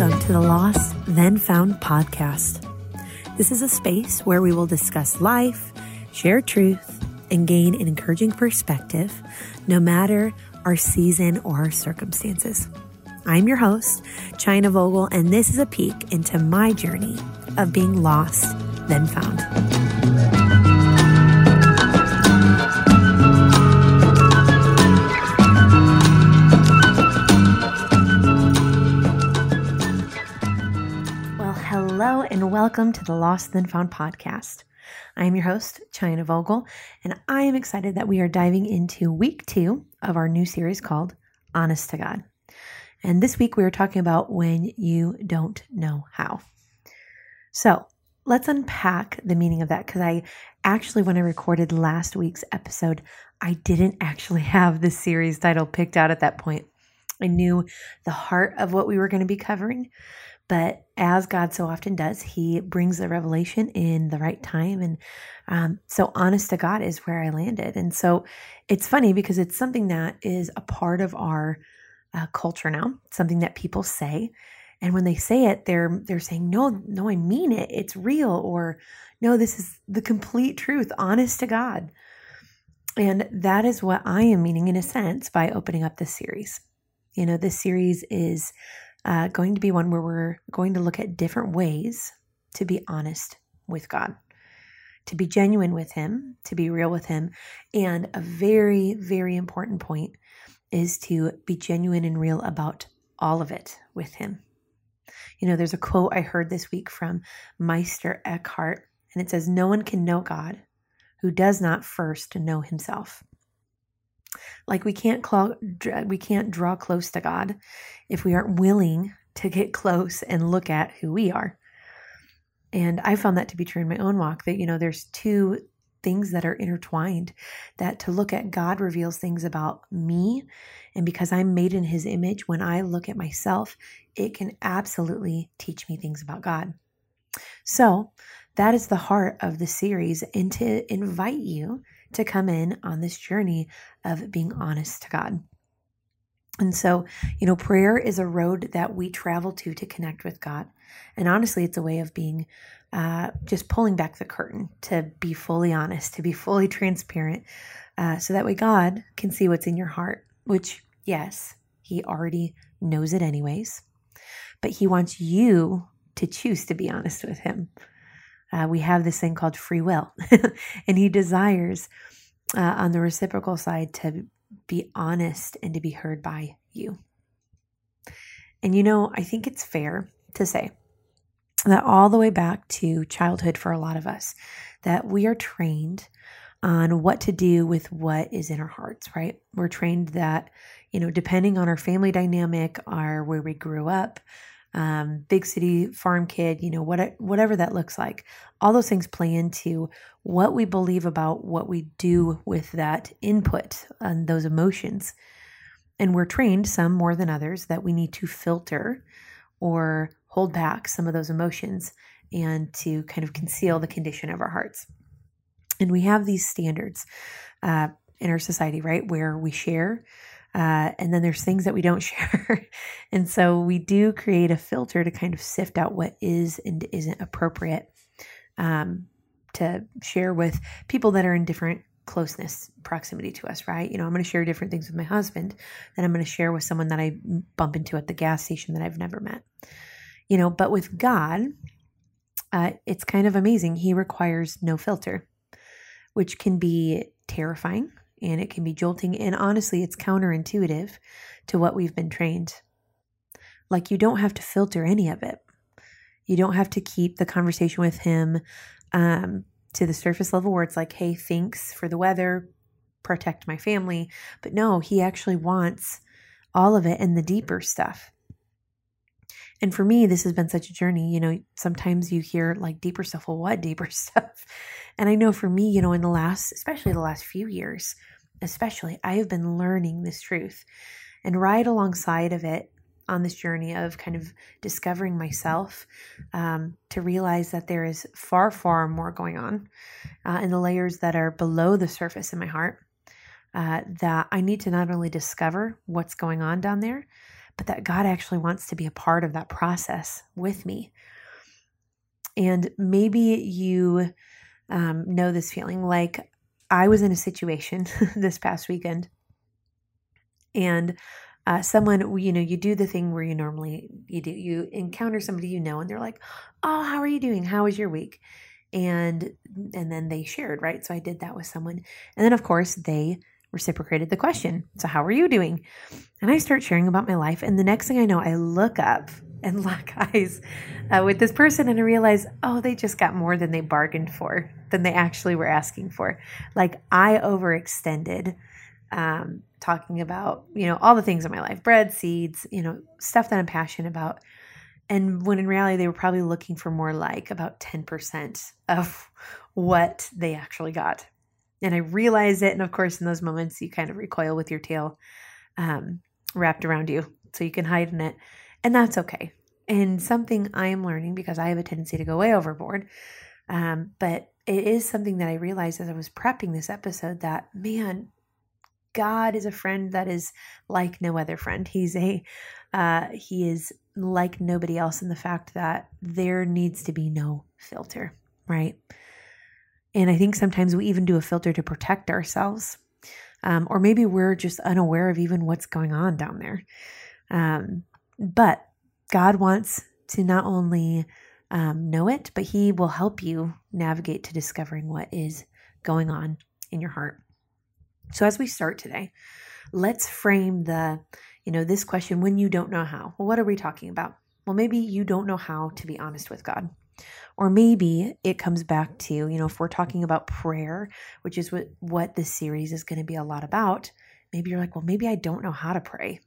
Welcome to the Lost Then Found podcast. This is a space where we will discuss life, share truth, and gain an encouraging perspective, no matter our season or our circumstances. I'm your host, Jenna Vogel, and this is a peek into my journey of being lost, then found. Welcome to the Lost Then Found podcast. I am your host, Jenna Vogel, and I am excited that we are diving into week two of our new series called Honest to God. And this week we are talking about when you don't know how. So let's unpack the meaning of that because I actually, when I recorded last week's episode, I didn't actually have the series title picked out at that point. I knew the heart of what we were going to be covering, but as God so often does, He brings the revelation in the right time. And um, so, honest to God is where I landed. And so, it's funny because it's something that is a part of our uh, culture now, something that people say. And when they say it, they're they're saying, "No, no, I mean it. It's real," or "No, this is the complete truth, honest to God." And that is what I am meaning, in a sense, by opening up this series. You know, this series is uh, going to be one where we're going to look at different ways to be honest with God, to be genuine with Him, to be real with Him. And a very, very important point is to be genuine and real about all of it with Him. You know, there's a quote I heard this week from Meister Eckhart, and it says, No one can know God who does not first know himself. Like we can't we can't draw close to God if we aren't willing to get close and look at who we are. And I found that to be true in my own walk that you know there's two things that are intertwined that to look at God reveals things about me and because I'm made in his image when I look at myself it can absolutely teach me things about God. So, that is the heart of the series and to invite you to come in on this journey of being honest to God. And so, you know, prayer is a road that we travel to to connect with God. And honestly, it's a way of being uh, just pulling back the curtain to be fully honest, to be fully transparent, uh, so that way God can see what's in your heart, which, yes, He already knows it anyways, but He wants you to choose to be honest with Him. Uh, we have this thing called free will, and He desires uh, on the reciprocal side to be honest and to be heard by you. And you know, I think it's fair to say that all the way back to childhood for a lot of us, that we are trained on what to do with what is in our hearts, right? We're trained that, you know, depending on our family dynamic, our where we grew up, um, big city farm kid, you know, what, whatever that looks like, all those things play into what we believe about what we do with that input and those emotions. And we're trained, some more than others, that we need to filter or hold back some of those emotions and to kind of conceal the condition of our hearts. And we have these standards uh, in our society, right, where we share. Uh, and then there's things that we don't share. and so we do create a filter to kind of sift out what is and isn't appropriate um, to share with people that are in different closeness proximity to us right you know i'm going to share different things with my husband than i'm going to share with someone that i bump into at the gas station that i've never met you know, but with God, uh, it's kind of amazing. He requires no filter, which can be terrifying and it can be jolting. And honestly, it's counterintuitive to what we've been trained. Like, you don't have to filter any of it. You don't have to keep the conversation with him um, to the surface level where it's like, hey, thanks for the weather, protect my family. But no, he actually wants all of it and the deeper stuff. And for me, this has been such a journey. You know, sometimes you hear like deeper stuff. Well, what deeper stuff? And I know for me, you know, in the last, especially the last few years, especially, I have been learning this truth and right alongside of it on this journey of kind of discovering myself um, to realize that there is far, far more going on uh, in the layers that are below the surface in my heart. Uh, that I need to not only discover what's going on down there, but that God actually wants to be a part of that process with me. And maybe you um, know this feeling like I was in a situation this past weekend and uh, someone you know you do the thing where you normally you do you encounter somebody you know and they're like oh how are you doing? How was your week? And and then they shared right? So i did that with someone. And then of course they reciprocated the question so how are you doing and i start sharing about my life and the next thing i know i look up and lock eyes uh, with this person and I realize, oh, they just got more than they bargained for, than they actually were asking for. Like I overextended, um, talking about, you know, all the things in my life bread, seeds, you know, stuff that I'm passionate about. And when in reality, they were probably looking for more like about 10% of what they actually got. And I realize it. And of course, in those moments, you kind of recoil with your tail um, wrapped around you so you can hide in it. And that's okay. And something I am learning because I have a tendency to go way overboard. Um, but it is something that I realized as I was prepping this episode that, man, God is a friend that is like no other friend. He's a, uh, he is like nobody else in the fact that there needs to be no filter, right? And I think sometimes we even do a filter to protect ourselves. Um, or maybe we're just unaware of even what's going on down there. Um, but God wants to not only um, know it, but He will help you navigate to discovering what is going on in your heart. So, as we start today, let's frame the, you know, this question when you don't know how. Well, what are we talking about? Well, maybe you don't know how to be honest with God. Or maybe it comes back to, you know, if we're talking about prayer, which is what, what this series is going to be a lot about, maybe you're like, well, maybe I don't know how to pray.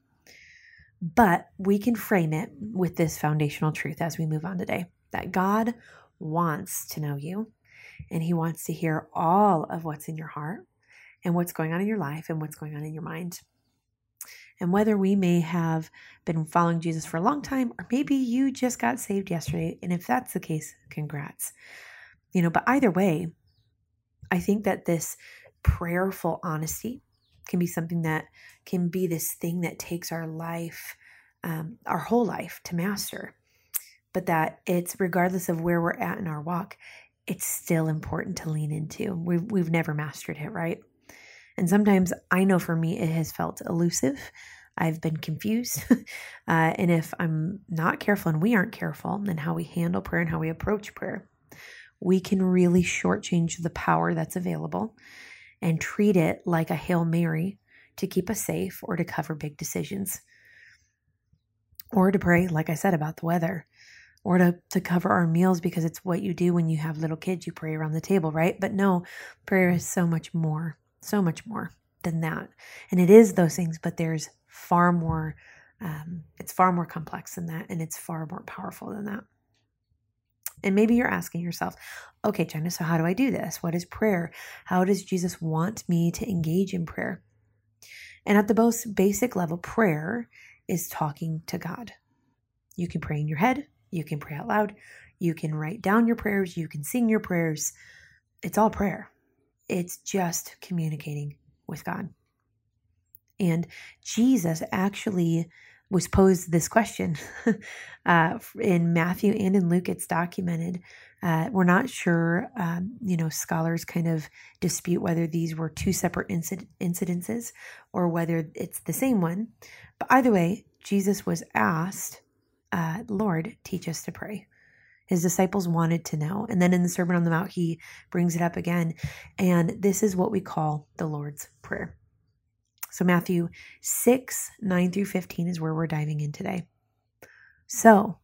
But we can frame it with this foundational truth as we move on today that God wants to know you and He wants to hear all of what's in your heart and what's going on in your life and what's going on in your mind. And whether we may have been following Jesus for a long time, or maybe you just got saved yesterday. And if that's the case, congrats. You know, but either way, I think that this prayerful honesty can be something that can be this thing that takes our life, um, our whole life to master. But that it's regardless of where we're at in our walk, it's still important to lean into. We've, we've never mastered it, right? And sometimes I know for me, it has felt elusive. I've been confused. uh, and if I'm not careful and we aren't careful in how we handle prayer and how we approach prayer, we can really shortchange the power that's available and treat it like a Hail Mary to keep us safe or to cover big decisions. Or to pray, like I said, about the weather. Or to, to cover our meals because it's what you do when you have little kids, you pray around the table, right? But no, prayer is so much more, so much more than that. And it is those things, but there's far more, um, it's far more complex than that, and it's far more powerful than that. And maybe you're asking yourself, okay, Jenna, so how do I do this? What is prayer? How does Jesus want me to engage in prayer? And at the most basic level, prayer is talking to God. You can pray in your head, you can pray out loud, you can write down your prayers, you can sing your prayers. It's all prayer. It's just communicating with God. And Jesus actually was posed this question uh, in Matthew and in Luke. It's documented. Uh, we're not sure. Um, you know, scholars kind of dispute whether these were two separate incident- incidences or whether it's the same one. But either way, Jesus was asked, uh, "Lord, teach us to pray." His disciples wanted to know. And then in the Sermon on the Mount, he brings it up again. And this is what we call the Lord's Prayer. So, Matthew 6, 9 through 15 is where we're diving in today. So,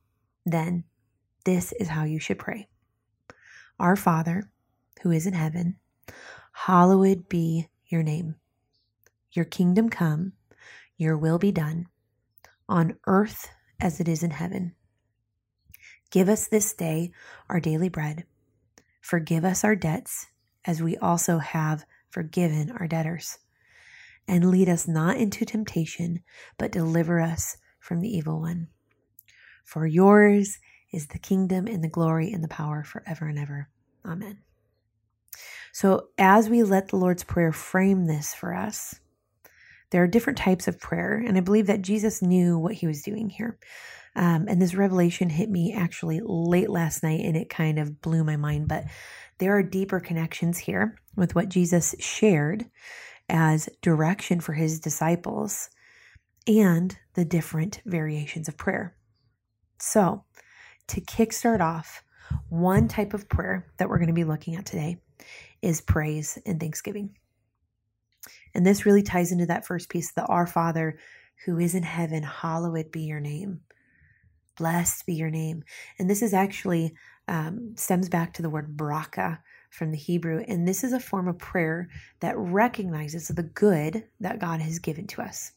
then, this is how you should pray Our Father, who is in heaven, hallowed be your name. Your kingdom come, your will be done, on earth as it is in heaven. Give us this day our daily bread. Forgive us our debts, as we also have forgiven our debtors and lead us not into temptation, but deliver us from the evil one. For yours is the kingdom and the glory and the power forever and ever. Amen. So, as we let the Lord's Prayer frame this for us, there are different types of prayer, and I believe that Jesus knew what he was doing here. Um, and this revelation hit me actually late last night, and it kind of blew my mind. But there are deeper connections here with what Jesus shared as direction for his disciples and the different variations of prayer. So, to kickstart off, one type of prayer that we're going to be looking at today is praise and thanksgiving. And this really ties into that first piece the Our Father who is in heaven, hallowed be your name. Blessed be your name. And this is actually um, stems back to the word baraka from the Hebrew. And this is a form of prayer that recognizes the good that God has given to us.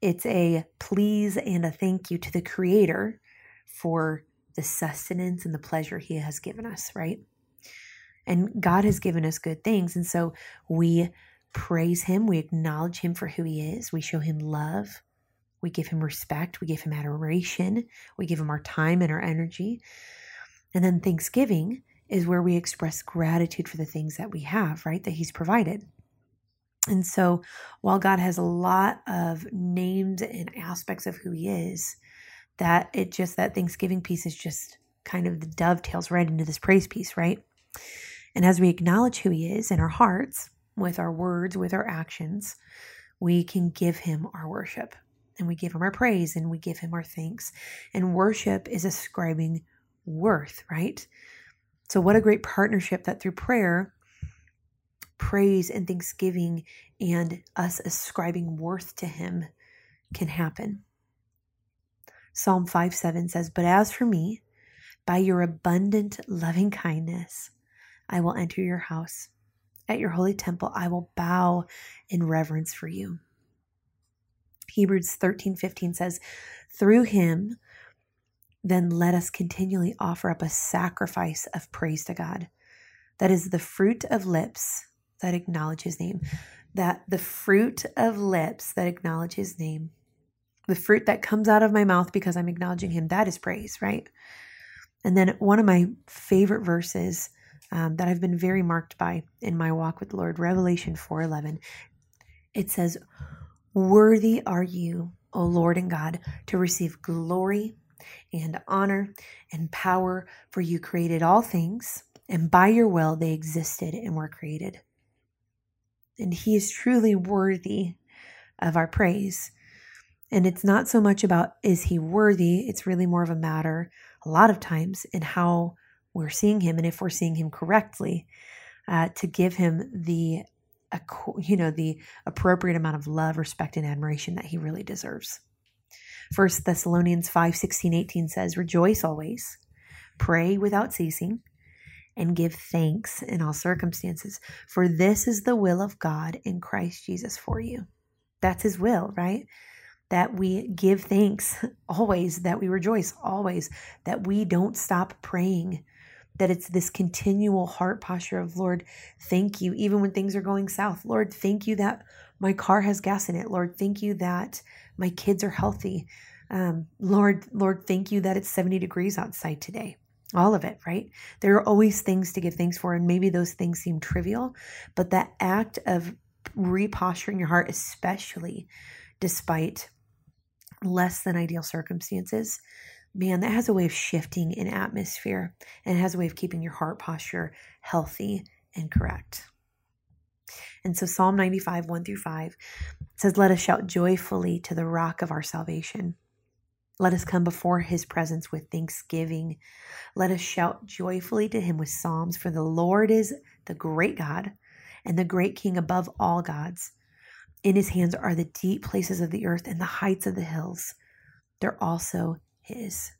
It's a please and a thank you to the Creator for the sustenance and the pleasure He has given us, right? And God has given us good things. And so we praise Him, we acknowledge Him for who He is, we show Him love, we give Him respect, we give Him adoration, we give Him our time and our energy. And then Thanksgiving is where we express gratitude for the things that we have, right? That He's provided. And so while God has a lot of names and aspects of who He is, that it just, that Thanksgiving piece is just kind of the dovetails right into this praise piece, right? And as we acknowledge who He is in our hearts, with our words, with our actions, we can give Him our worship and we give Him our praise and we give Him our thanks. And worship is ascribing worth, right? So, what a great partnership that through prayer, praise and thanksgiving, and us ascribing worth to Him can happen. Psalm 5 7 says, But as for me, by your abundant loving kindness, I will enter your house. At your holy temple, I will bow in reverence for you. Hebrews 13 15 says, Through him, then let us continually offer up a sacrifice of praise to God. That is the fruit of lips that acknowledge his name. That the fruit of lips that acknowledge his name, the fruit that comes out of my mouth because I'm acknowledging him, that is praise, right? And then one of my favorite verses um, that I've been very marked by in my walk with the Lord, Revelation 4:11. It says, "Worthy are you, O Lord and God, to receive glory and honor and power, for you created all things, and by your will they existed and were created." And he is truly worthy of our praise. And it's not so much about is he worthy, it's really more of a matter a lot of times in how we're seeing him and if we're seeing him correctly uh, to give him the you know the appropriate amount of love respect and admiration that he really deserves. First thessalonians 5 16 18 says rejoice always pray without ceasing and give thanks in all circumstances for this is the will of god in christ jesus for you. That's his will right? That we give thanks always that we rejoice always that we don't stop praying that it's this continual heart posture of, Lord, thank you, even when things are going south. Lord, thank you that my car has gas in it. Lord, thank you that my kids are healthy. Um, Lord, Lord, thank you that it's 70 degrees outside today. All of it, right? There are always things to give thanks for, and maybe those things seem trivial, but that act of reposturing your heart, especially despite less than ideal circumstances, man, that has a way of shifting an atmosphere and has a way of keeping your heart posture healthy and correct. And so Psalm 95, 1 through 5 says, Let us shout joyfully to the rock of our salvation. Let us come before his presence with thanksgiving. Let us shout joyfully to him with psalms, for the Lord is the great God and the great King above all gods. In his hands are the deep places of the earth and the heights of the hills. They're also his.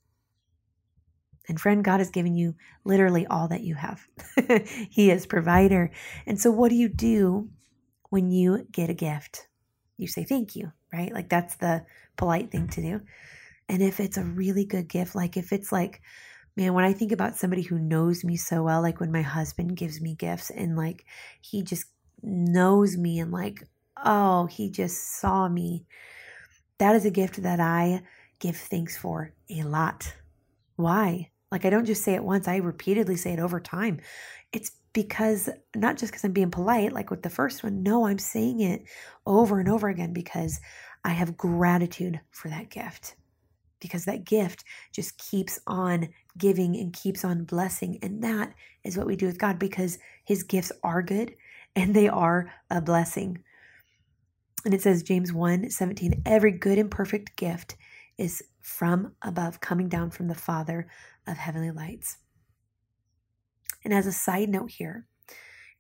And friend, God has given you literally all that you have. he is provider. And so what do you do when you get a gift? You say thank you, right? Like that's the polite thing to do. And if it's a really good gift, like if it's like, man, when I think about somebody who knows me so well, like when my husband gives me gifts and like he just knows me and like, oh, he just saw me. That is a gift that I give thanks for a lot. Why? Like, I don't just say it once, I repeatedly say it over time. It's because not just because I'm being polite, like with the first one. No, I'm saying it over and over again because I have gratitude for that gift. Because that gift just keeps on giving and keeps on blessing. And that is what we do with God because his gifts are good and they are a blessing. And it says, James 1 17, every good and perfect gift is from above, coming down from the Father of heavenly lights. And as a side note here,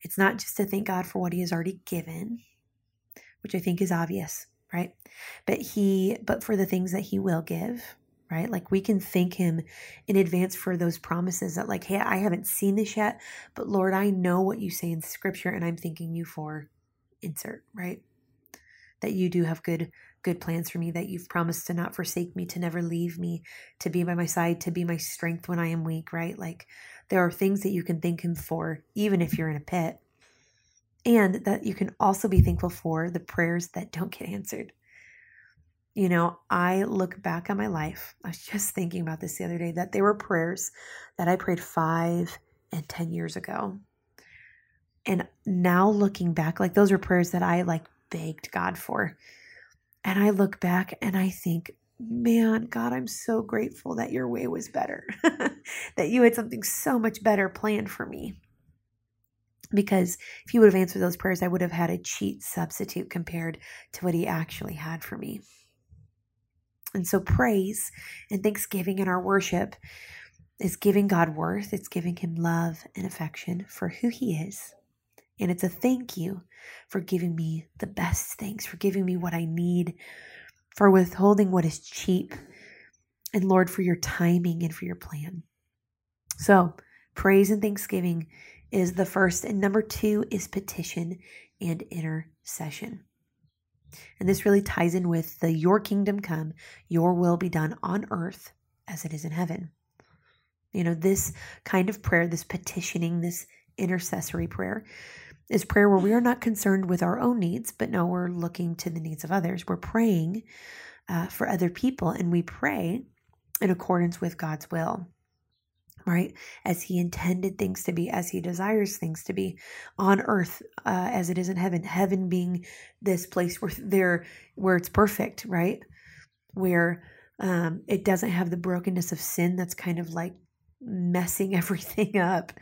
it's not just to thank God for what he has already given, which I think is obvious, right? But he but for the things that he will give, right? Like we can thank him in advance for those promises that like, hey, I haven't seen this yet, but Lord, I know what you say in scripture and I'm thanking you for insert, right? That you do have good good plans for me, that you've promised to not forsake me, to never leave me, to be by my side, to be my strength when I am weak, right? Like there are things that you can thank Him for, even if you're in a pit. And that you can also be thankful for the prayers that don't get answered. You know, I look back on my life. I was just thinking about this the other day that there were prayers that I prayed five and 10 years ago. And now looking back, like those were prayers that I like begged God for. And I look back and I think, man, God, I'm so grateful that your way was better, that you had something so much better planned for me. Because if you would have answered those prayers, I would have had a cheat substitute compared to what he actually had for me. And so, praise and thanksgiving in our worship is giving God worth, it's giving him love and affection for who he is. And it's a thank you for giving me the best things, for giving me what I need, for withholding what is cheap, and Lord, for your timing and for your plan. So, praise and thanksgiving is the first. And number two is petition and intercession. And this really ties in with the Your kingdom come, your will be done on earth as it is in heaven. You know, this kind of prayer, this petitioning, this intercessory prayer, is prayer where we are not concerned with our own needs, but no, we're looking to the needs of others. We're praying uh, for other people, and we pray in accordance with God's will, right? As He intended things to be, as He desires things to be on earth uh, as it is in heaven. Heaven being this place where there, where it's perfect, right? Where um, it doesn't have the brokenness of sin that's kind of like messing everything up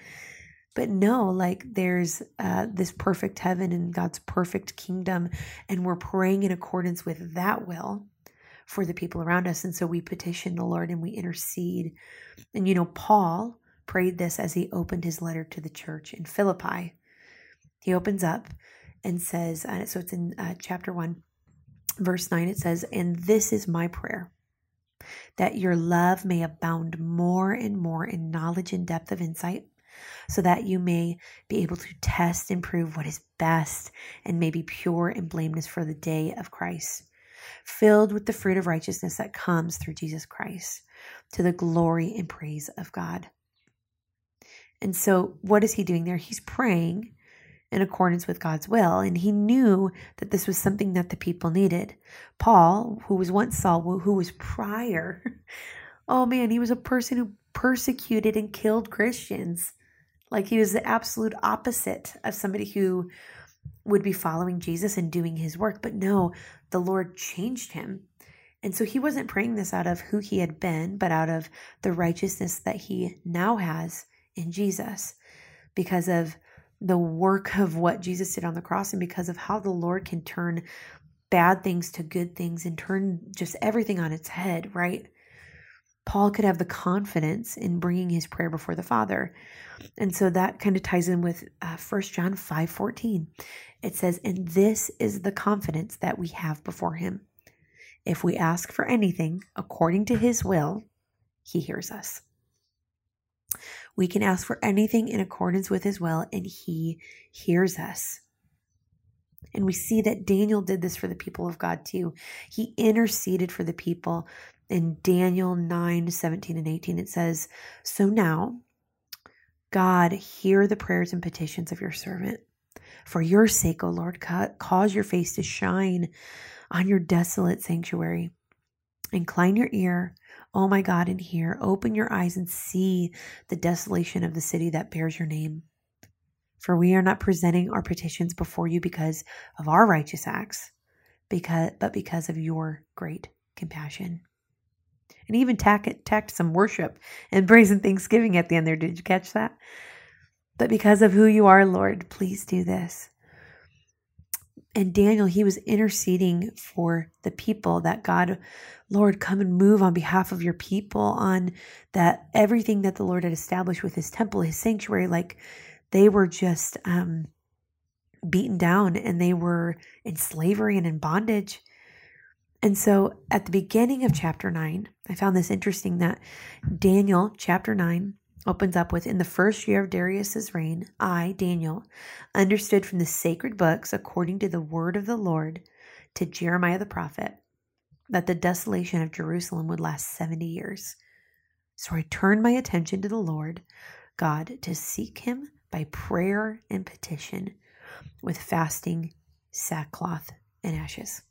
but no, like there's uh, this perfect heaven and God's perfect kingdom, and we're praying in accordance with that will for the people around us. And so we petition the Lord and we intercede. And you know, Paul prayed this as he opened his letter to the church in Philippi. He opens up and says, uh, so it's in uh, chapter 1, verse 9, it says, And this is my prayer that your love may abound more and more in knowledge and depth of insight so that you may be able to test and prove what is best and may be pure and blameless for the day of Christ, filled with the fruit of righteousness that comes through Jesus Christ to the glory and praise of God. And so, what is he doing there? He's praying in accordance with God's will. And he knew that this was something that the people needed. Paul, who was once Saul, who was prior, oh man, he was a person who persecuted and killed Christians. Like he was the absolute opposite of somebody who would be following Jesus and doing his work. But no, the Lord changed him. And so he wasn't praying this out of who he had been, but out of the righteousness that he now has in Jesus because of the work of what Jesus did on the cross and because of how the Lord can turn bad things to good things and turn just everything on its head, right? Paul could have the confidence in bringing his prayer before the Father. And so that kind of ties in with uh, 1 John 5 14. It says, And this is the confidence that we have before him. If we ask for anything according to his will, he hears us. We can ask for anything in accordance with his will, and he hears us. And we see that Daniel did this for the people of God too. He interceded for the people. In Daniel 9 17 and 18, it says, So now, God, hear the prayers and petitions of your servant. For your sake, O Lord, cause your face to shine on your desolate sanctuary. Incline your ear, O my God, and hear. Open your eyes and see the desolation of the city that bears your name. For we are not presenting our petitions before you because of our righteous acts, because but because of your great compassion. And even tack, tacked some worship and praise and thanksgiving at the end there. Did you catch that? But because of who you are, Lord, please do this. And Daniel, he was interceding for the people that God, Lord, come and move on behalf of your people on that everything that the Lord had established with his temple, his sanctuary, like they were just um, beaten down and they were in slavery and in bondage. And so at the beginning of chapter 9, I found this interesting that Daniel chapter 9 opens up with In the first year of Darius's reign, I, Daniel, understood from the sacred books, according to the word of the Lord, to Jeremiah the prophet, that the desolation of Jerusalem would last 70 years. So I turned my attention to the Lord God to seek him by prayer and petition with fasting, sackcloth, and ashes.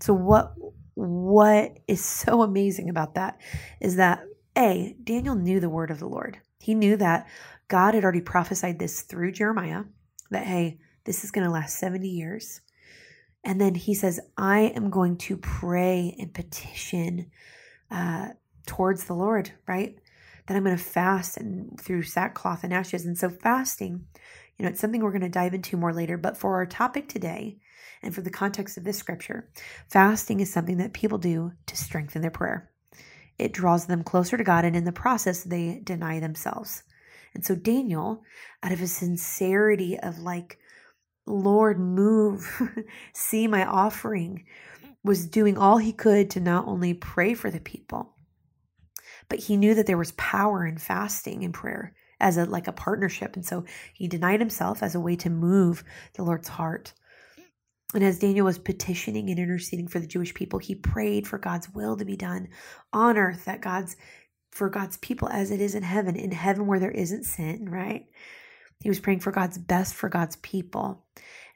So what what is so amazing about that is that a Daniel knew the word of the Lord. He knew that God had already prophesied this through Jeremiah that hey, this is going to last 70 years. And then he says, I am going to pray and petition uh, towards the Lord, right? That I'm going to fast and through sackcloth and ashes. And so fasting, you know, it's something we're going to dive into more later. But for our topic today, and for the context of this scripture, fasting is something that people do to strengthen their prayer. It draws them closer to God, and in the process, they deny themselves. And so Daniel, out of a sincerity of like, Lord, move, see my offering, was doing all he could to not only pray for the people, but he knew that there was power in fasting and prayer as a like a partnership. And so he denied himself as a way to move the Lord's heart. And as Daniel was petitioning and interceding for the Jewish people, he prayed for God's will to be done on earth, that God's for God's people as it is in heaven, in heaven where there isn't sin, right? He was praying for God's best for God's people.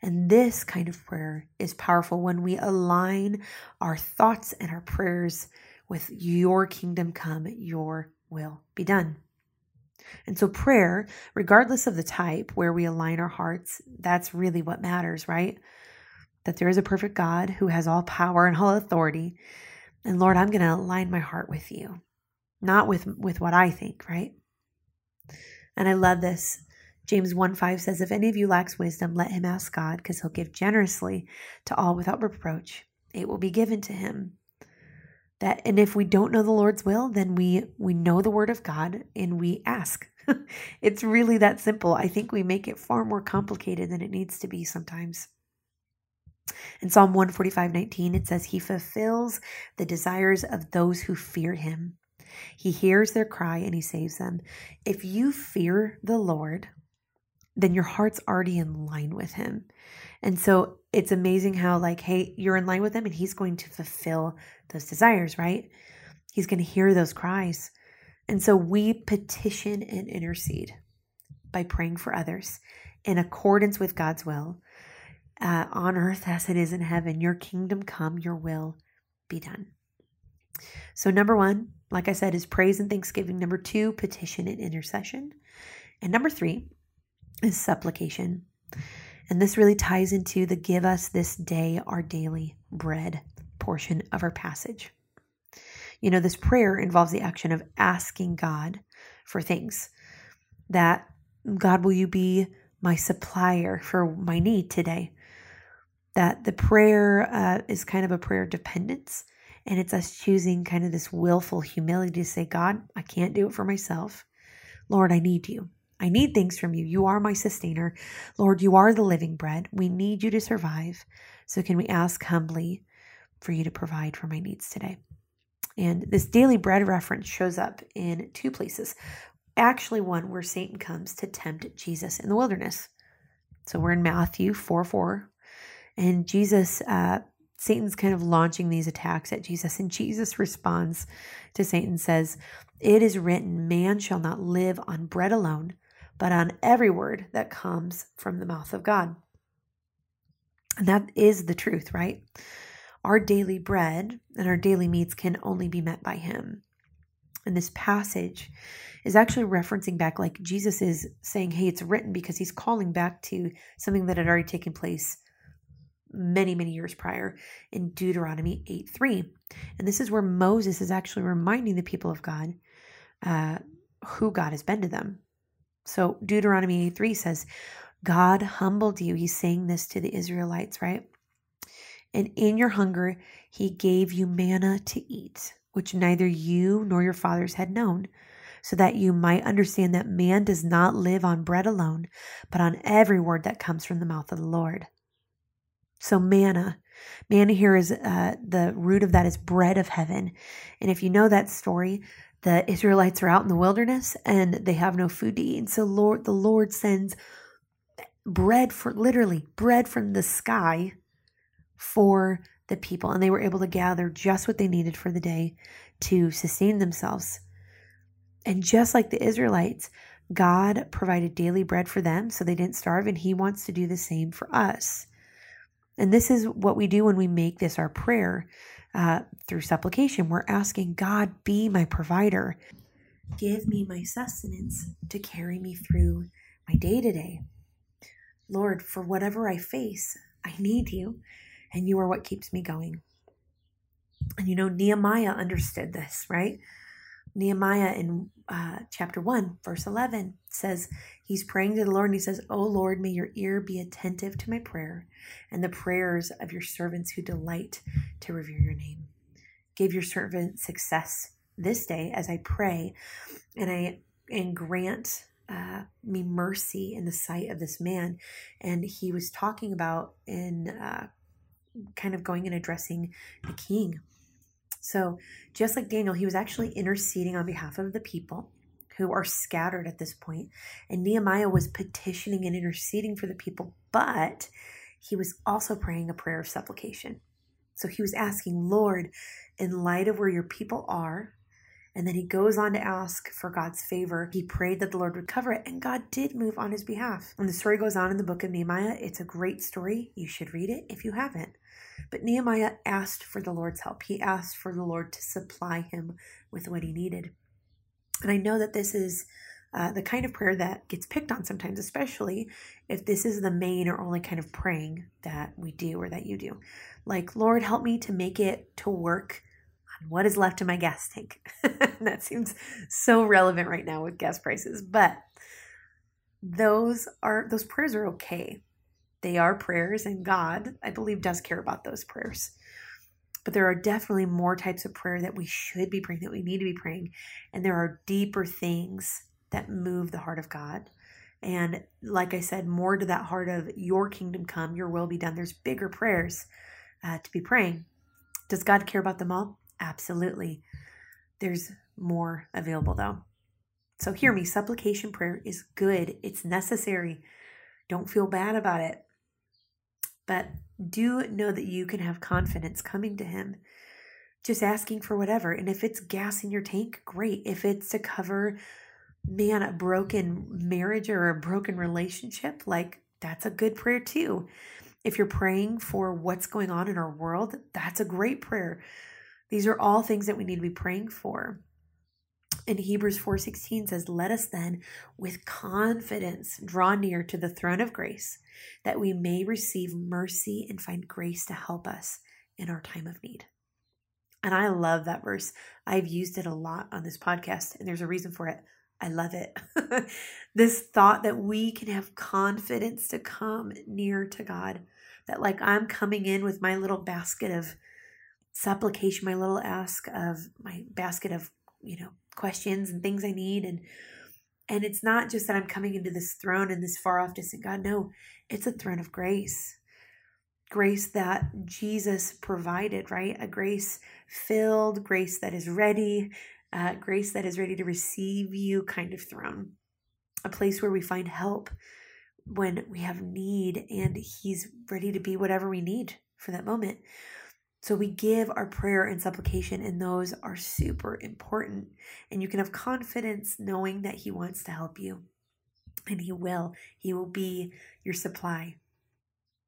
And this kind of prayer is powerful when we align our thoughts and our prayers with your kingdom come, your will be done. And so, prayer, regardless of the type where we align our hearts, that's really what matters, right? That there is a perfect God who has all power and all authority. And Lord, I'm going to align my heart with you, not with, with what I think, right? And I love this. James 1 5 says, If any of you lacks wisdom, let him ask God, because he'll give generously to all without reproach. It will be given to him. That and if we don't know the Lord's will, then we we know the word of God and we ask. it's really that simple. I think we make it far more complicated than it needs to be sometimes. In Psalm 145 19, it says, He fulfills the desires of those who fear him. He hears their cry and he saves them. If you fear the Lord, then your heart's already in line with him. And so it's amazing how, like, hey, you're in line with him and he's going to fulfill those desires, right? He's going to hear those cries. And so we petition and intercede by praying for others in accordance with God's will uh, on earth as it is in heaven. Your kingdom come, your will be done. So, number one, like I said, is praise and thanksgiving. Number two, petition and intercession. And number three is supplication. And this really ties into the give us this day our daily bread portion of our passage. You know, this prayer involves the action of asking God for things that God, will you be my supplier for my need today? That the prayer uh, is kind of a prayer of dependence. And it's us choosing kind of this willful humility to say, God, I can't do it for myself. Lord, I need you. I need things from you. You are my sustainer. Lord, you are the living bread. We need you to survive. So, can we ask humbly for you to provide for my needs today? And this daily bread reference shows up in two places. Actually, one where Satan comes to tempt Jesus in the wilderness. So, we're in Matthew 4 4, and Jesus, uh, Satan's kind of launching these attacks at Jesus, and Jesus responds to Satan, says, It is written, man shall not live on bread alone, but on every word that comes from the mouth of God. And that is the truth, right? Our daily bread and our daily needs can only be met by Him. And this passage is actually referencing back, like Jesus is saying, hey, it's written because he's calling back to something that had already taken place many, many years prior in Deuteronomy 8 3. And this is where Moses is actually reminding the people of God uh, who God has been to them. So Deuteronomy 8 3 says, God humbled you. He's saying this to the Israelites, right? And in your hunger, he gave you manna to eat, which neither you nor your fathers had known, so that you might understand that man does not live on bread alone, but on every word that comes from the mouth of the Lord. So, manna. Manna here is uh, the root of that is bread of heaven. And if you know that story, the Israelites are out in the wilderness and they have no food to eat. And so Lord the Lord sends bread for literally bread from the sky for the people. And they were able to gather just what they needed for the day to sustain themselves. And just like the Israelites, God provided daily bread for them so they didn't starve, and He wants to do the same for us. And this is what we do when we make this our prayer uh, through supplication. We're asking God, be my provider. Give me my sustenance to carry me through my day to day. Lord, for whatever I face, I need you, and you are what keeps me going. And you know, Nehemiah understood this, right? Nehemiah in uh, chapter 1, verse 11 says, He's praying to the Lord and he says, Oh Lord, may your ear be attentive to my prayer and the prayers of your servants who delight to revere your name. Give your servant success this day as I pray and I and grant uh, me mercy in the sight of this man. And he was talking about in uh, kind of going and addressing the king. So, just like Daniel, he was actually interceding on behalf of the people who are scattered at this point. And Nehemiah was petitioning and interceding for the people, but he was also praying a prayer of supplication. So he was asking, Lord, in light of where your people are, and then he goes on to ask for God's favor. He prayed that the Lord would cover it, and God did move on his behalf. And the story goes on in the book of Nehemiah. It's a great story. You should read it if you haven't. But Nehemiah asked for the Lord's help. He asked for the Lord to supply him with what he needed. And I know that this is uh, the kind of prayer that gets picked on sometimes, especially if this is the main or only kind of praying that we do or that you do. Like, Lord, help me to make it to work on what is left in my gas tank. that seems so relevant right now with gas prices, but those are those prayers are okay. They are prayers and God, I believe does care about those prayers. But there are definitely more types of prayer that we should be praying that we need to be praying and there are deeper things that move the heart of God. And like I said, more to that heart of your kingdom come, your will be done. There's bigger prayers uh, to be praying. Does God care about them all? Absolutely. There's more available though. So hear me supplication prayer is good, it's necessary. Don't feel bad about it. But do know that you can have confidence coming to Him, just asking for whatever. And if it's gas in your tank, great. If it's to cover, man, a broken marriage or a broken relationship, like that's a good prayer too. If you're praying for what's going on in our world, that's a great prayer. These are all things that we need to be praying for. And Hebrews 4:16 says, "Let us then with confidence draw near to the throne of grace, that we may receive mercy and find grace to help us in our time of need." And I love that verse. I've used it a lot on this podcast, and there's a reason for it. I love it. this thought that we can have confidence to come near to God, that like I'm coming in with my little basket of supplication, my little ask of my basket of, you know, questions and things I need and and it's not just that I'm coming into this throne and this far off distant God. No, it's a throne of grace. Grace that Jesus provided, right? A grace filled, grace that is ready, uh, grace that is ready to receive you kind of throne. A place where we find help when we have need and He's ready to be whatever we need for that moment. So we give our prayer and supplication, and those are super important. And you can have confidence knowing that He wants to help you, and He will. He will be your supply.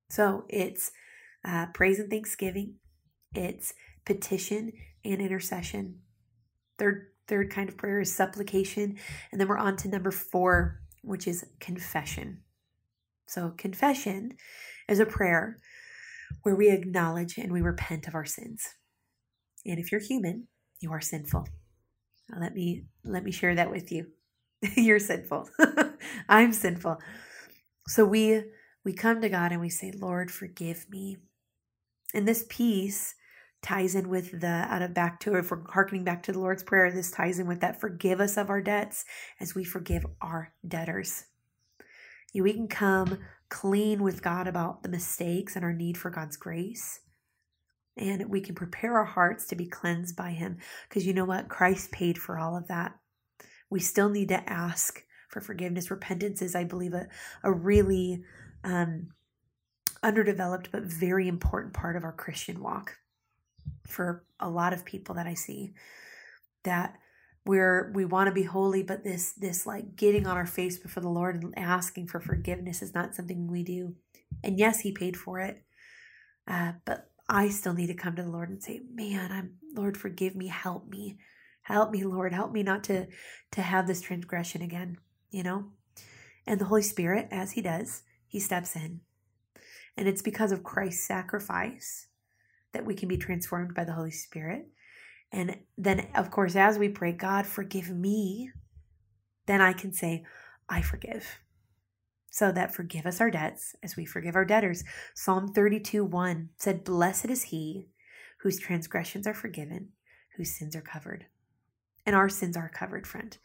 So it's uh, praise and thanksgiving, it's petition and intercession. Third, third kind of prayer is supplication. And then we're on to number four, which is confession. So, confession is a prayer where we acknowledge and we repent of our sins. And if you're human, you are sinful. Let me let me share that with you. you're sinful. I'm sinful. So we we come to God and we say, "Lord, forgive me." And this piece ties in with the out of back to if we're harkening back to the Lord's Prayer, this ties in with that forgive us of our debts as we forgive our debtors. We can come clean with God about the mistakes and our need for God's grace. And we can prepare our hearts to be cleansed by Him. Because you know what? Christ paid for all of that. We still need to ask for forgiveness. Repentance is, I believe, a, a really um, underdeveloped but very important part of our Christian walk for a lot of people that I see that we're we want to be holy but this this like getting on our face before the Lord and asking for forgiveness is not something we do. And yes, he paid for it. Uh, but I still need to come to the Lord and say, "Man, I'm Lord, forgive me, help me. Help me, Lord, help me not to to have this transgression again." You know? And the Holy Spirit as he does, he steps in. And it's because of Christ's sacrifice that we can be transformed by the Holy Spirit. And then, of course, as we pray, God, forgive me, then I can say, I forgive. So that forgive us our debts as we forgive our debtors. Psalm 32 1 said, Blessed is he whose transgressions are forgiven, whose sins are covered. And our sins are covered, friend.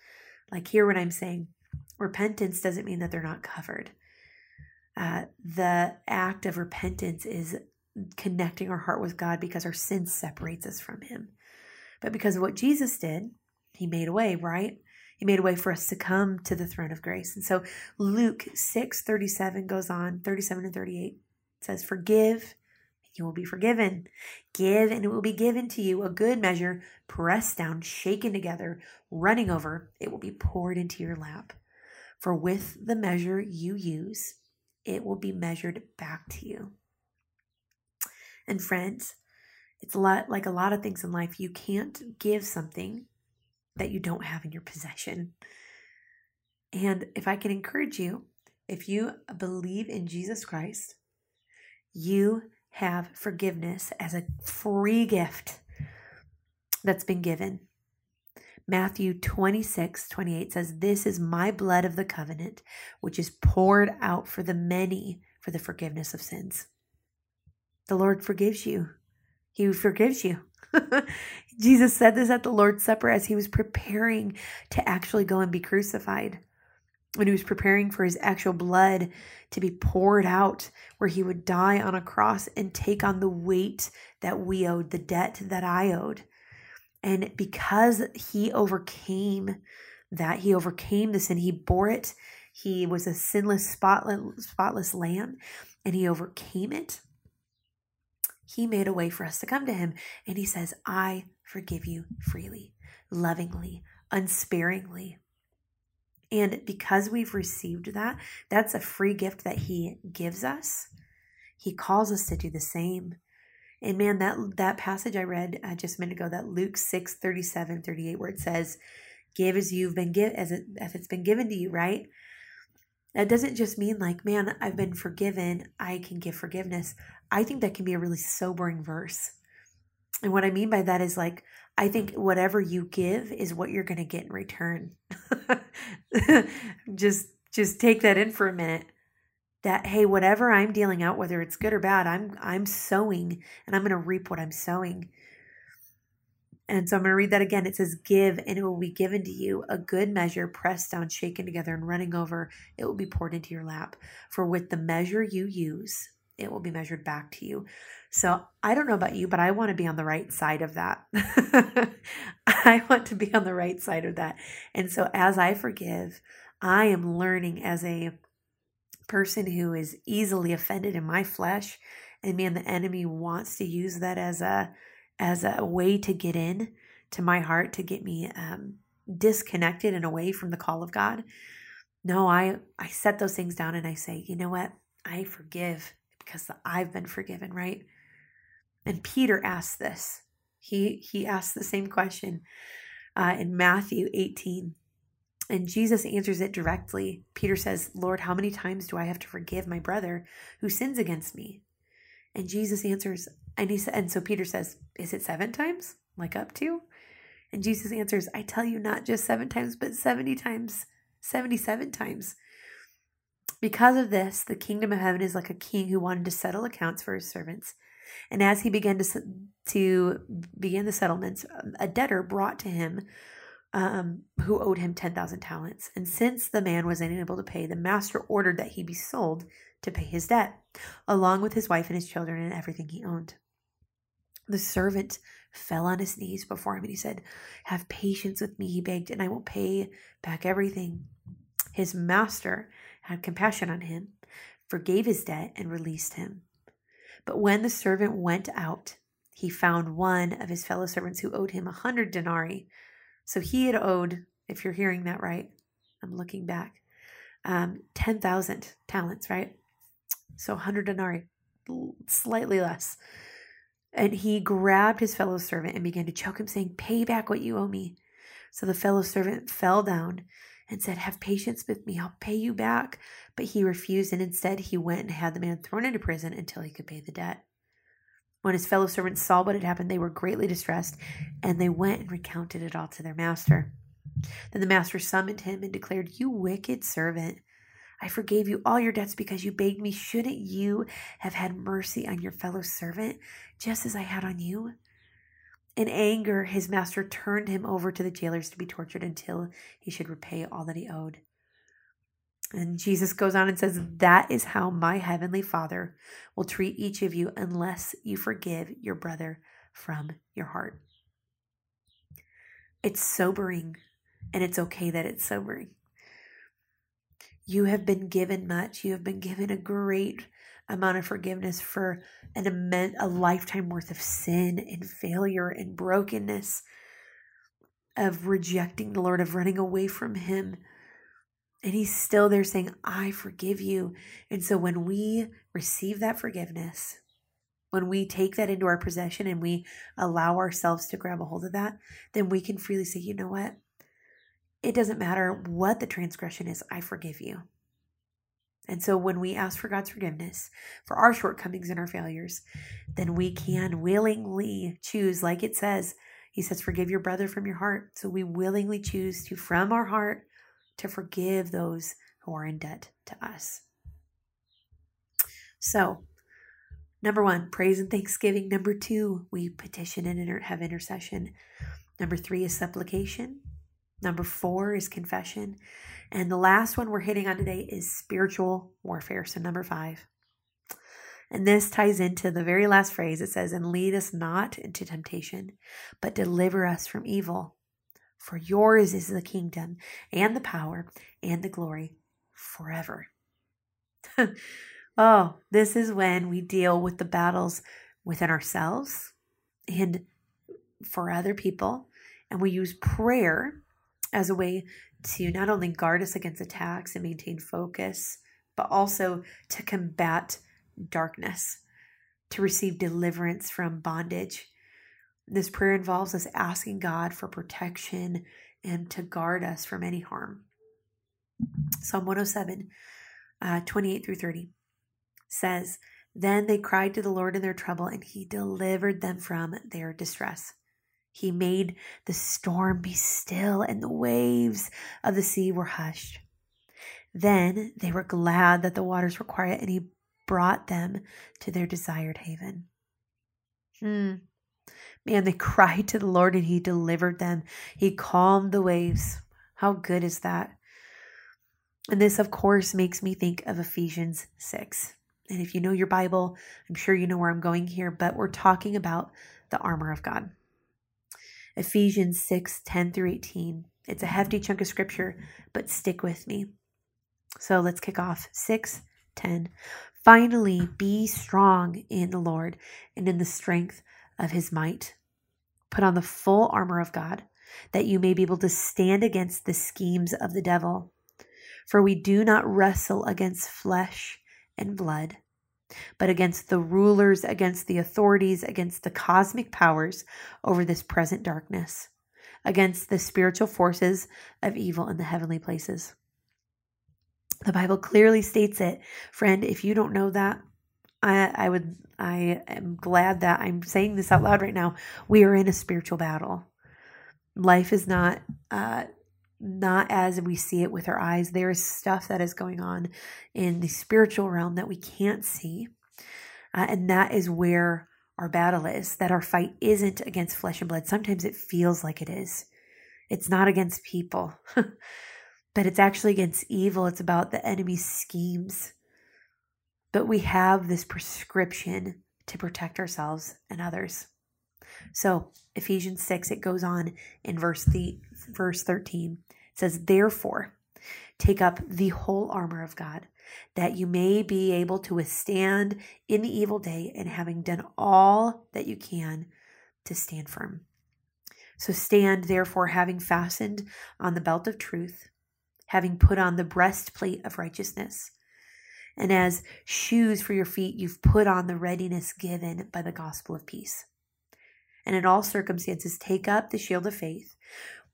Like here, when I'm saying repentance doesn't mean that they're not covered. Uh, the act of repentance is connecting our heart with God because our sin separates us from Him. But because of what Jesus did, He made a way, right? He made a way for us to come to the throne of grace. And so Luke 6 37 goes on, 37 and 38 says, Forgive, and you will be forgiven. Give, and it will be given to you a good measure, pressed down, shaken together, running over, it will be poured into your lap. For with the measure you use, it will be measured back to you. And friends, it's a lot like a lot of things in life. You can't give something that you don't have in your possession. And if I can encourage you, if you believe in Jesus Christ, you have forgiveness as a free gift that's been given. Matthew 26, 28 says, This is my blood of the covenant, which is poured out for the many for the forgiveness of sins. The Lord forgives you. He forgives you. Jesus said this at the Lord's Supper as he was preparing to actually go and be crucified. When he was preparing for his actual blood to be poured out, where he would die on a cross and take on the weight that we owed, the debt that I owed. And because he overcame that, he overcame this and he bore it. He was a sinless, spotless, spotless lamb, and he overcame it. He made a way for us to come to Him. And He says, I forgive you freely, lovingly, unsparingly. And because we've received that, that's a free gift that He gives us. He calls us to do the same. And man, that that passage I read uh, just a minute ago, that Luke 6, 37, 38, where it says, Give as you've been given as, it, as it's been given to you, right? That doesn't just mean like, man, I've been forgiven, I can give forgiveness. I think that can be a really sobering verse. And what I mean by that is like, I think whatever you give is what you're going to get in return. just just take that in for a minute. That hey, whatever I'm dealing out whether it's good or bad, I'm I'm sowing and I'm going to reap what I'm sowing. And so I'm going to read that again. It says, Give, and it will be given to you a good measure, pressed down, shaken together, and running over. It will be poured into your lap. For with the measure you use, it will be measured back to you. So I don't know about you, but I want to be on the right side of that. I want to be on the right side of that. And so as I forgive, I am learning as a person who is easily offended in my flesh. And man, the enemy wants to use that as a as a way to get in to my heart to get me um, disconnected and away from the call of God. No, I I set those things down and I say, you know what? I forgive because I've been forgiven, right? And Peter asked this. He he asked the same question. uh, in Matthew 18. And Jesus answers it directly. Peter says, Lord, how many times do I have to forgive my brother who sins against me? And Jesus answers, and he and so Peter says, Is it seven times? Like up to? And Jesus answers, I tell you not just seven times, but 70 times, 77 times. Because of this, the kingdom of heaven is like a king who wanted to settle accounts for his servants. And as he began to, to begin the settlements, a debtor brought to him um, who owed him 10,000 talents. And since the man was unable to pay, the master ordered that he be sold to pay his debt, along with his wife and his children and everything he owned. The servant fell on his knees before him and he said, Have patience with me, he begged, and I will pay back everything. His master had compassion on him, forgave his debt, and released him. But when the servant went out, he found one of his fellow servants who owed him a hundred denarii. So he had owed, if you're hearing that right, I'm looking back, um, 10,000 talents, right? So 100 denarii, slightly less. And he grabbed his fellow servant and began to choke him, saying, Pay back what you owe me. So the fellow servant fell down and said, Have patience with me, I'll pay you back. But he refused, and instead he went and had the man thrown into prison until he could pay the debt. When his fellow servants saw what had happened, they were greatly distressed, and they went and recounted it all to their master. Then the master summoned him and declared, You wicked servant, I forgave you all your debts because you begged me. Shouldn't you have had mercy on your fellow servant, just as I had on you? In anger, his master turned him over to the jailers to be tortured until he should repay all that he owed. And Jesus goes on and says, That is how my heavenly Father will treat each of you unless you forgive your brother from your heart. It's sobering, and it's okay that it's sobering. You have been given much. You have been given a great amount of forgiveness for an immense, a lifetime worth of sin and failure and brokenness, of rejecting the Lord, of running away from Him and he's still there saying, I forgive you. And so when we receive that forgiveness, when we take that into our possession and we allow ourselves to grab a hold of that, then we can freely say, you know what? It doesn't matter what the transgression is, I forgive you. And so when we ask for God's forgiveness for our shortcomings and our failures, then we can willingly choose, like it says, He says, forgive your brother from your heart. So we willingly choose to, from our heart, to forgive those who are in debt to us. So, number one, praise and thanksgiving. Number two, we petition and inter- have intercession. Number three is supplication. Number four is confession. And the last one we're hitting on today is spiritual warfare. So, number five. And this ties into the very last phrase. It says, And lead us not into temptation, but deliver us from evil. For yours is the kingdom and the power and the glory forever. oh, this is when we deal with the battles within ourselves and for other people. And we use prayer as a way to not only guard us against attacks and maintain focus, but also to combat darkness, to receive deliverance from bondage this prayer involves us asking God for protection and to guard us from any harm. Psalm 107, uh, 28 through 30 says, Then they cried to the Lord in their trouble, and he delivered them from their distress. He made the storm be still, and the waves of the sea were hushed. Then they were glad that the waters were quiet, and he brought them to their desired haven. Hmm. Man, they cried to the Lord and he delivered them. He calmed the waves. How good is that? And this, of course, makes me think of Ephesians 6. And if you know your Bible, I'm sure you know where I'm going here, but we're talking about the armor of God. Ephesians 6 10 through 18. It's a hefty chunk of scripture, but stick with me. So let's kick off. 6 10. Finally, be strong in the Lord and in the strength of his might. Put on the full armor of God, that you may be able to stand against the schemes of the devil. For we do not wrestle against flesh and blood, but against the rulers, against the authorities, against the cosmic powers over this present darkness, against the spiritual forces of evil in the heavenly places. The Bible clearly states it. Friend, if you don't know that, I, I would I am glad that I'm saying this out loud right now. We are in a spiritual battle. Life is not uh, not as we see it with our eyes. There is stuff that is going on in the spiritual realm that we can't see, uh, and that is where our battle is. That our fight isn't against flesh and blood. Sometimes it feels like it is. It's not against people, but it's actually against evil. It's about the enemy's schemes but we have this prescription to protect ourselves and others. So, Ephesians 6, it goes on in verse, the, verse 13. It says, Therefore, take up the whole armor of God, that you may be able to withstand in the evil day, and having done all that you can, to stand firm. So stand, therefore, having fastened on the belt of truth, having put on the breastplate of righteousness and as shoes for your feet, you've put on the readiness given by the gospel of peace. And in all circumstances, take up the shield of faith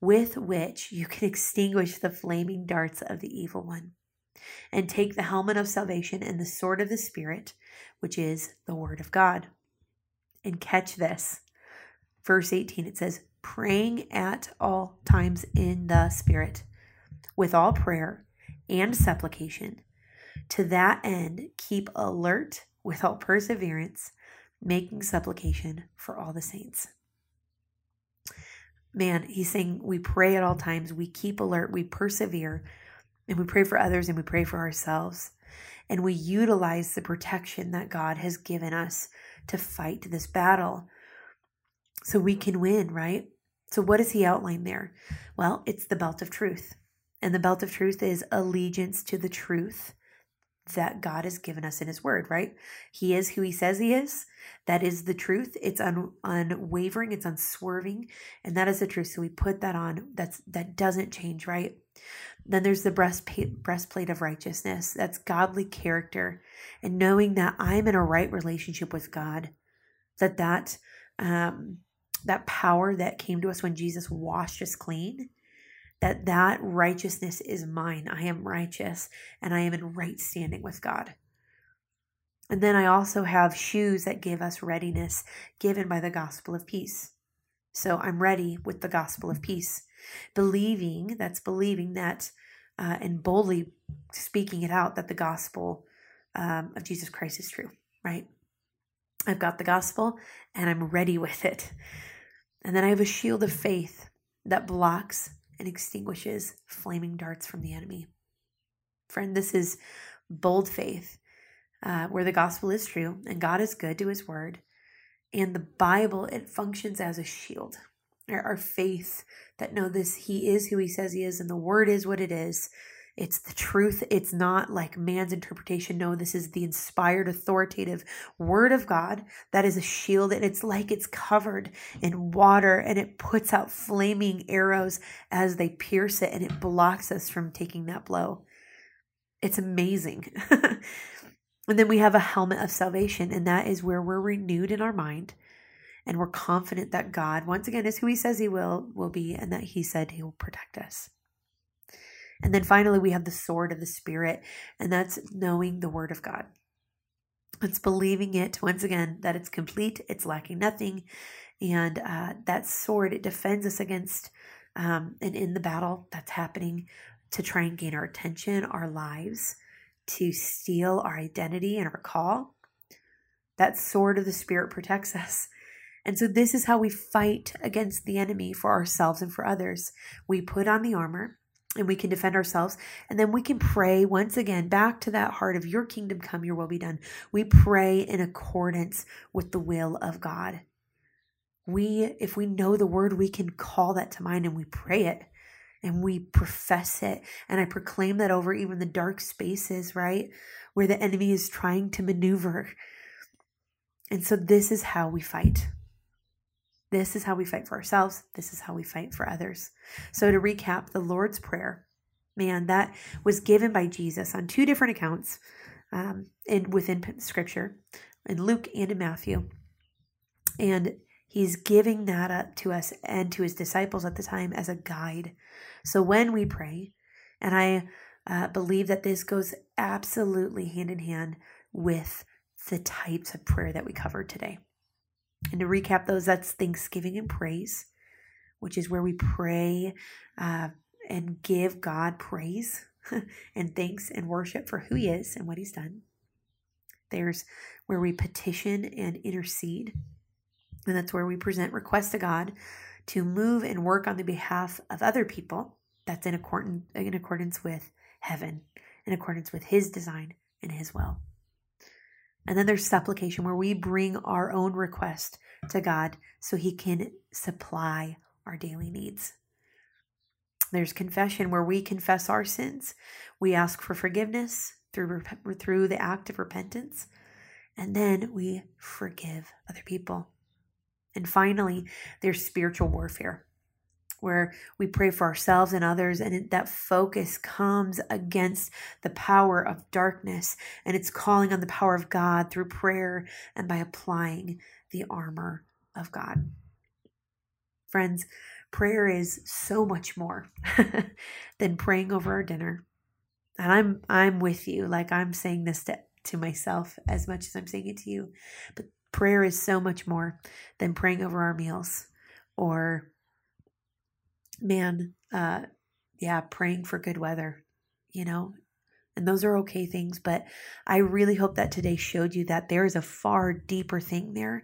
with which you can extinguish the flaming darts of the evil one. And take the helmet of salvation and the sword of the Spirit, which is the word of God. And catch this. Verse 18, it says, praying at all times in the Spirit, with all prayer and supplication to that end, keep alert with all perseverance, making supplication for all the saints. Man, he's saying we pray at all times, we keep alert, we persevere, and we pray for others and we pray for ourselves. And we utilize the protection that God has given us to fight this battle so we can win, right? So, what does he outline there? Well, it's the belt of truth. And the belt of truth is allegiance to the truth that God has given us in His Word, right? He is who He says He is. That is the truth. It's un, unwavering. It's unswerving, and that is the truth. So we put that on. That's that doesn't change, right? Then there's the breastplate, breastplate of righteousness. That's godly character, and knowing that I'm in a right relationship with God. That that um, that power that came to us when Jesus washed us clean that that righteousness is mine. I am righteous and I am in right standing with God. And then I also have shoes that give us readiness given by the gospel of peace. So I'm ready with the gospel of peace. Believing, that's believing that uh, and boldly speaking it out that the gospel um, of Jesus Christ is true, right? I've got the gospel and I'm ready with it. And then I have a shield of faith that blocks and extinguishes flaming darts from the enemy. Friend, this is bold faith uh, where the gospel is true and God is good to his word. And the Bible, it functions as a shield. Our, our faith that know this, he is who he says he is, and the word is what it is. It's the truth. It's not like man's interpretation. No, this is the inspired, authoritative word of God that is a shield, and it's like it's covered in water and it puts out flaming arrows as they pierce it and it blocks us from taking that blow. It's amazing. and then we have a helmet of salvation, and that is where we're renewed in our mind and we're confident that God, once again, is who He says He will will be, and that He said He will protect us. And then finally, we have the sword of the Spirit, and that's knowing the Word of God. It's believing it, once again, that it's complete, it's lacking nothing. And uh, that sword, it defends us against um, and in the battle that's happening to try and gain our attention, our lives, to steal our identity and our call. That sword of the Spirit protects us. And so, this is how we fight against the enemy for ourselves and for others. We put on the armor, and we can defend ourselves. And then we can pray once again back to that heart of your kingdom come, your will be done. We pray in accordance with the will of God. We, if we know the word, we can call that to mind and we pray it and we profess it. And I proclaim that over even the dark spaces, right? Where the enemy is trying to maneuver. And so this is how we fight. This is how we fight for ourselves. This is how we fight for others. So, to recap, the Lord's Prayer, man, that was given by Jesus on two different accounts um, in, within Scripture, in Luke and in Matthew. And He's giving that up to us and to his disciples at the time as a guide. So when we pray, and I uh, believe that this goes absolutely hand in hand with the types of prayer that we covered today. And to recap those, that's thanksgiving and praise, which is where we pray uh, and give God praise and thanks and worship for who He is and what He's done. There's where we petition and intercede, and that's where we present requests to God to move and work on the behalf of other people. That's in accordance, in accordance with heaven, in accordance with His design and His will. And then there's supplication where we bring our own request to God so He can supply our daily needs. There's confession where we confess our sins. We ask for forgiveness through, through the act of repentance. And then we forgive other people. And finally, there's spiritual warfare where we pray for ourselves and others, and that focus comes against the power of darkness, and it's calling on the power of God through prayer and by applying the armor of God. Friends, prayer is so much more than praying over our dinner. And I'm I'm with you. Like I'm saying this to, to myself as much as I'm saying it to you. But prayer is so much more than praying over our meals or man, uh yeah, praying for good weather, you know. And those are okay things, but I really hope that today showed you that there is a far deeper thing there.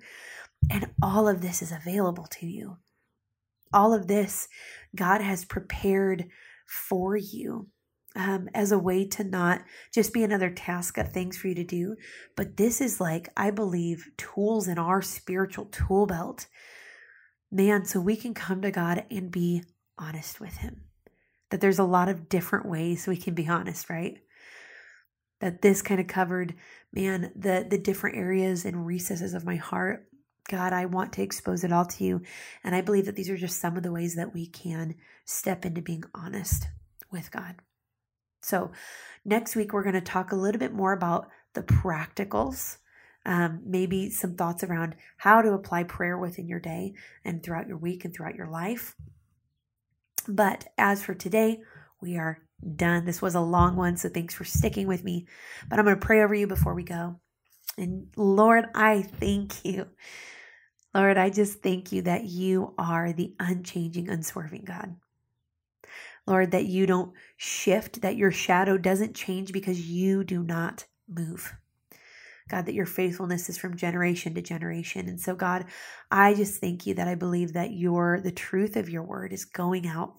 And all of this is available to you all of this God has prepared for you um, as a way to not just be another task of things for you to do, but this is like, I believe, tools in our spiritual tool belt. Man, so we can come to God and be honest with Him. That there's a lot of different ways we can be honest, right? That this kind of covered, man, the the different areas and recesses of my heart God, I want to expose it all to you. And I believe that these are just some of the ways that we can step into being honest with God. So, next week, we're going to talk a little bit more about the practicals, um, maybe some thoughts around how to apply prayer within your day and throughout your week and throughout your life. But as for today, we are done. This was a long one, so thanks for sticking with me. But I'm going to pray over you before we go. And Lord, I thank you Lord, I just thank you that you are the unchanging, unswerving God. Lord, that you don't shift, that your shadow doesn't change because you do not move. God, that your faithfulness is from generation to generation. And so, God, I just thank you that I believe that your the truth of your word is going out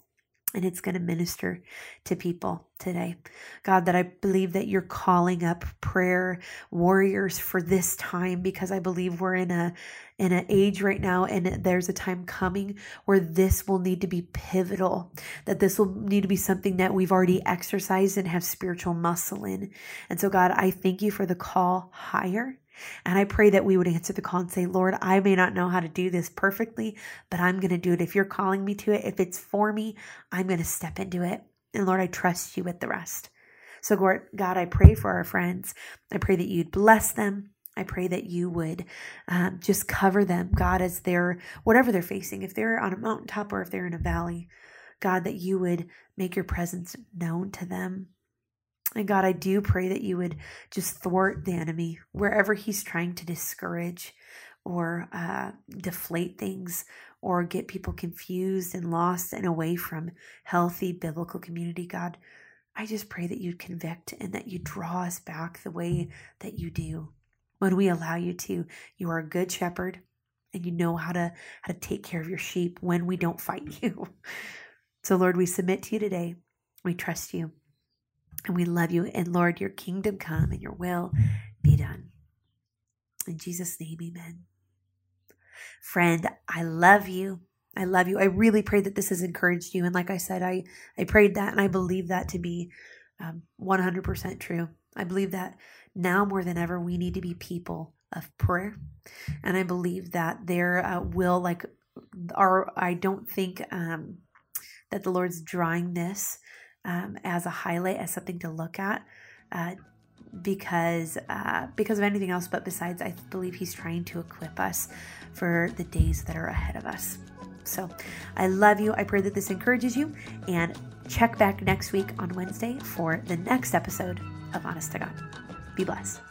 and it's going to minister to people today. God, that I believe that you're calling up prayer warriors for this time because I believe we're in a in an age right now and there's a time coming where this will need to be pivotal that this will need to be something that we've already exercised and have spiritual muscle in and so god i thank you for the call higher and I pray that we would answer the call and say, Lord, I may not know how to do this perfectly, but I'm going to do it. If you're calling me to it, if it's for me, I'm going to step into it. And Lord, I trust you with the rest. So, God, I pray for our friends. I pray that you'd bless them. I pray that you would um, just cover them, God, as they're, whatever they're facing, if they're on a mountaintop or if they're in a valley, God, that you would make your presence known to them. And God, I do pray that you would just thwart the enemy wherever he's trying to discourage or uh, deflate things or get people confused and lost and away from healthy biblical community. God, I just pray that you convict and that you draw us back the way that you do when we allow you to. You are a good shepherd and you know how to how to take care of your sheep when we don't fight you. So Lord, we submit to you today. We trust you. And we love you. And Lord, your kingdom come and your will be done. In Jesus' name, amen. Friend, I love you. I love you. I really pray that this has encouraged you. And like I said, I, I prayed that and I believe that to be um, 100% true. I believe that now more than ever, we need to be people of prayer. And I believe that there uh, will, like, our, I don't think um, that the Lord's drawing this um, as a highlight, as something to look at. Uh, because uh, because of anything else, but besides, I believe He's trying to equip us for the days that are ahead of us. So I love you. I pray that this encourages you, and check back next week on Wednesday for the next episode of Honest to God. Be blessed.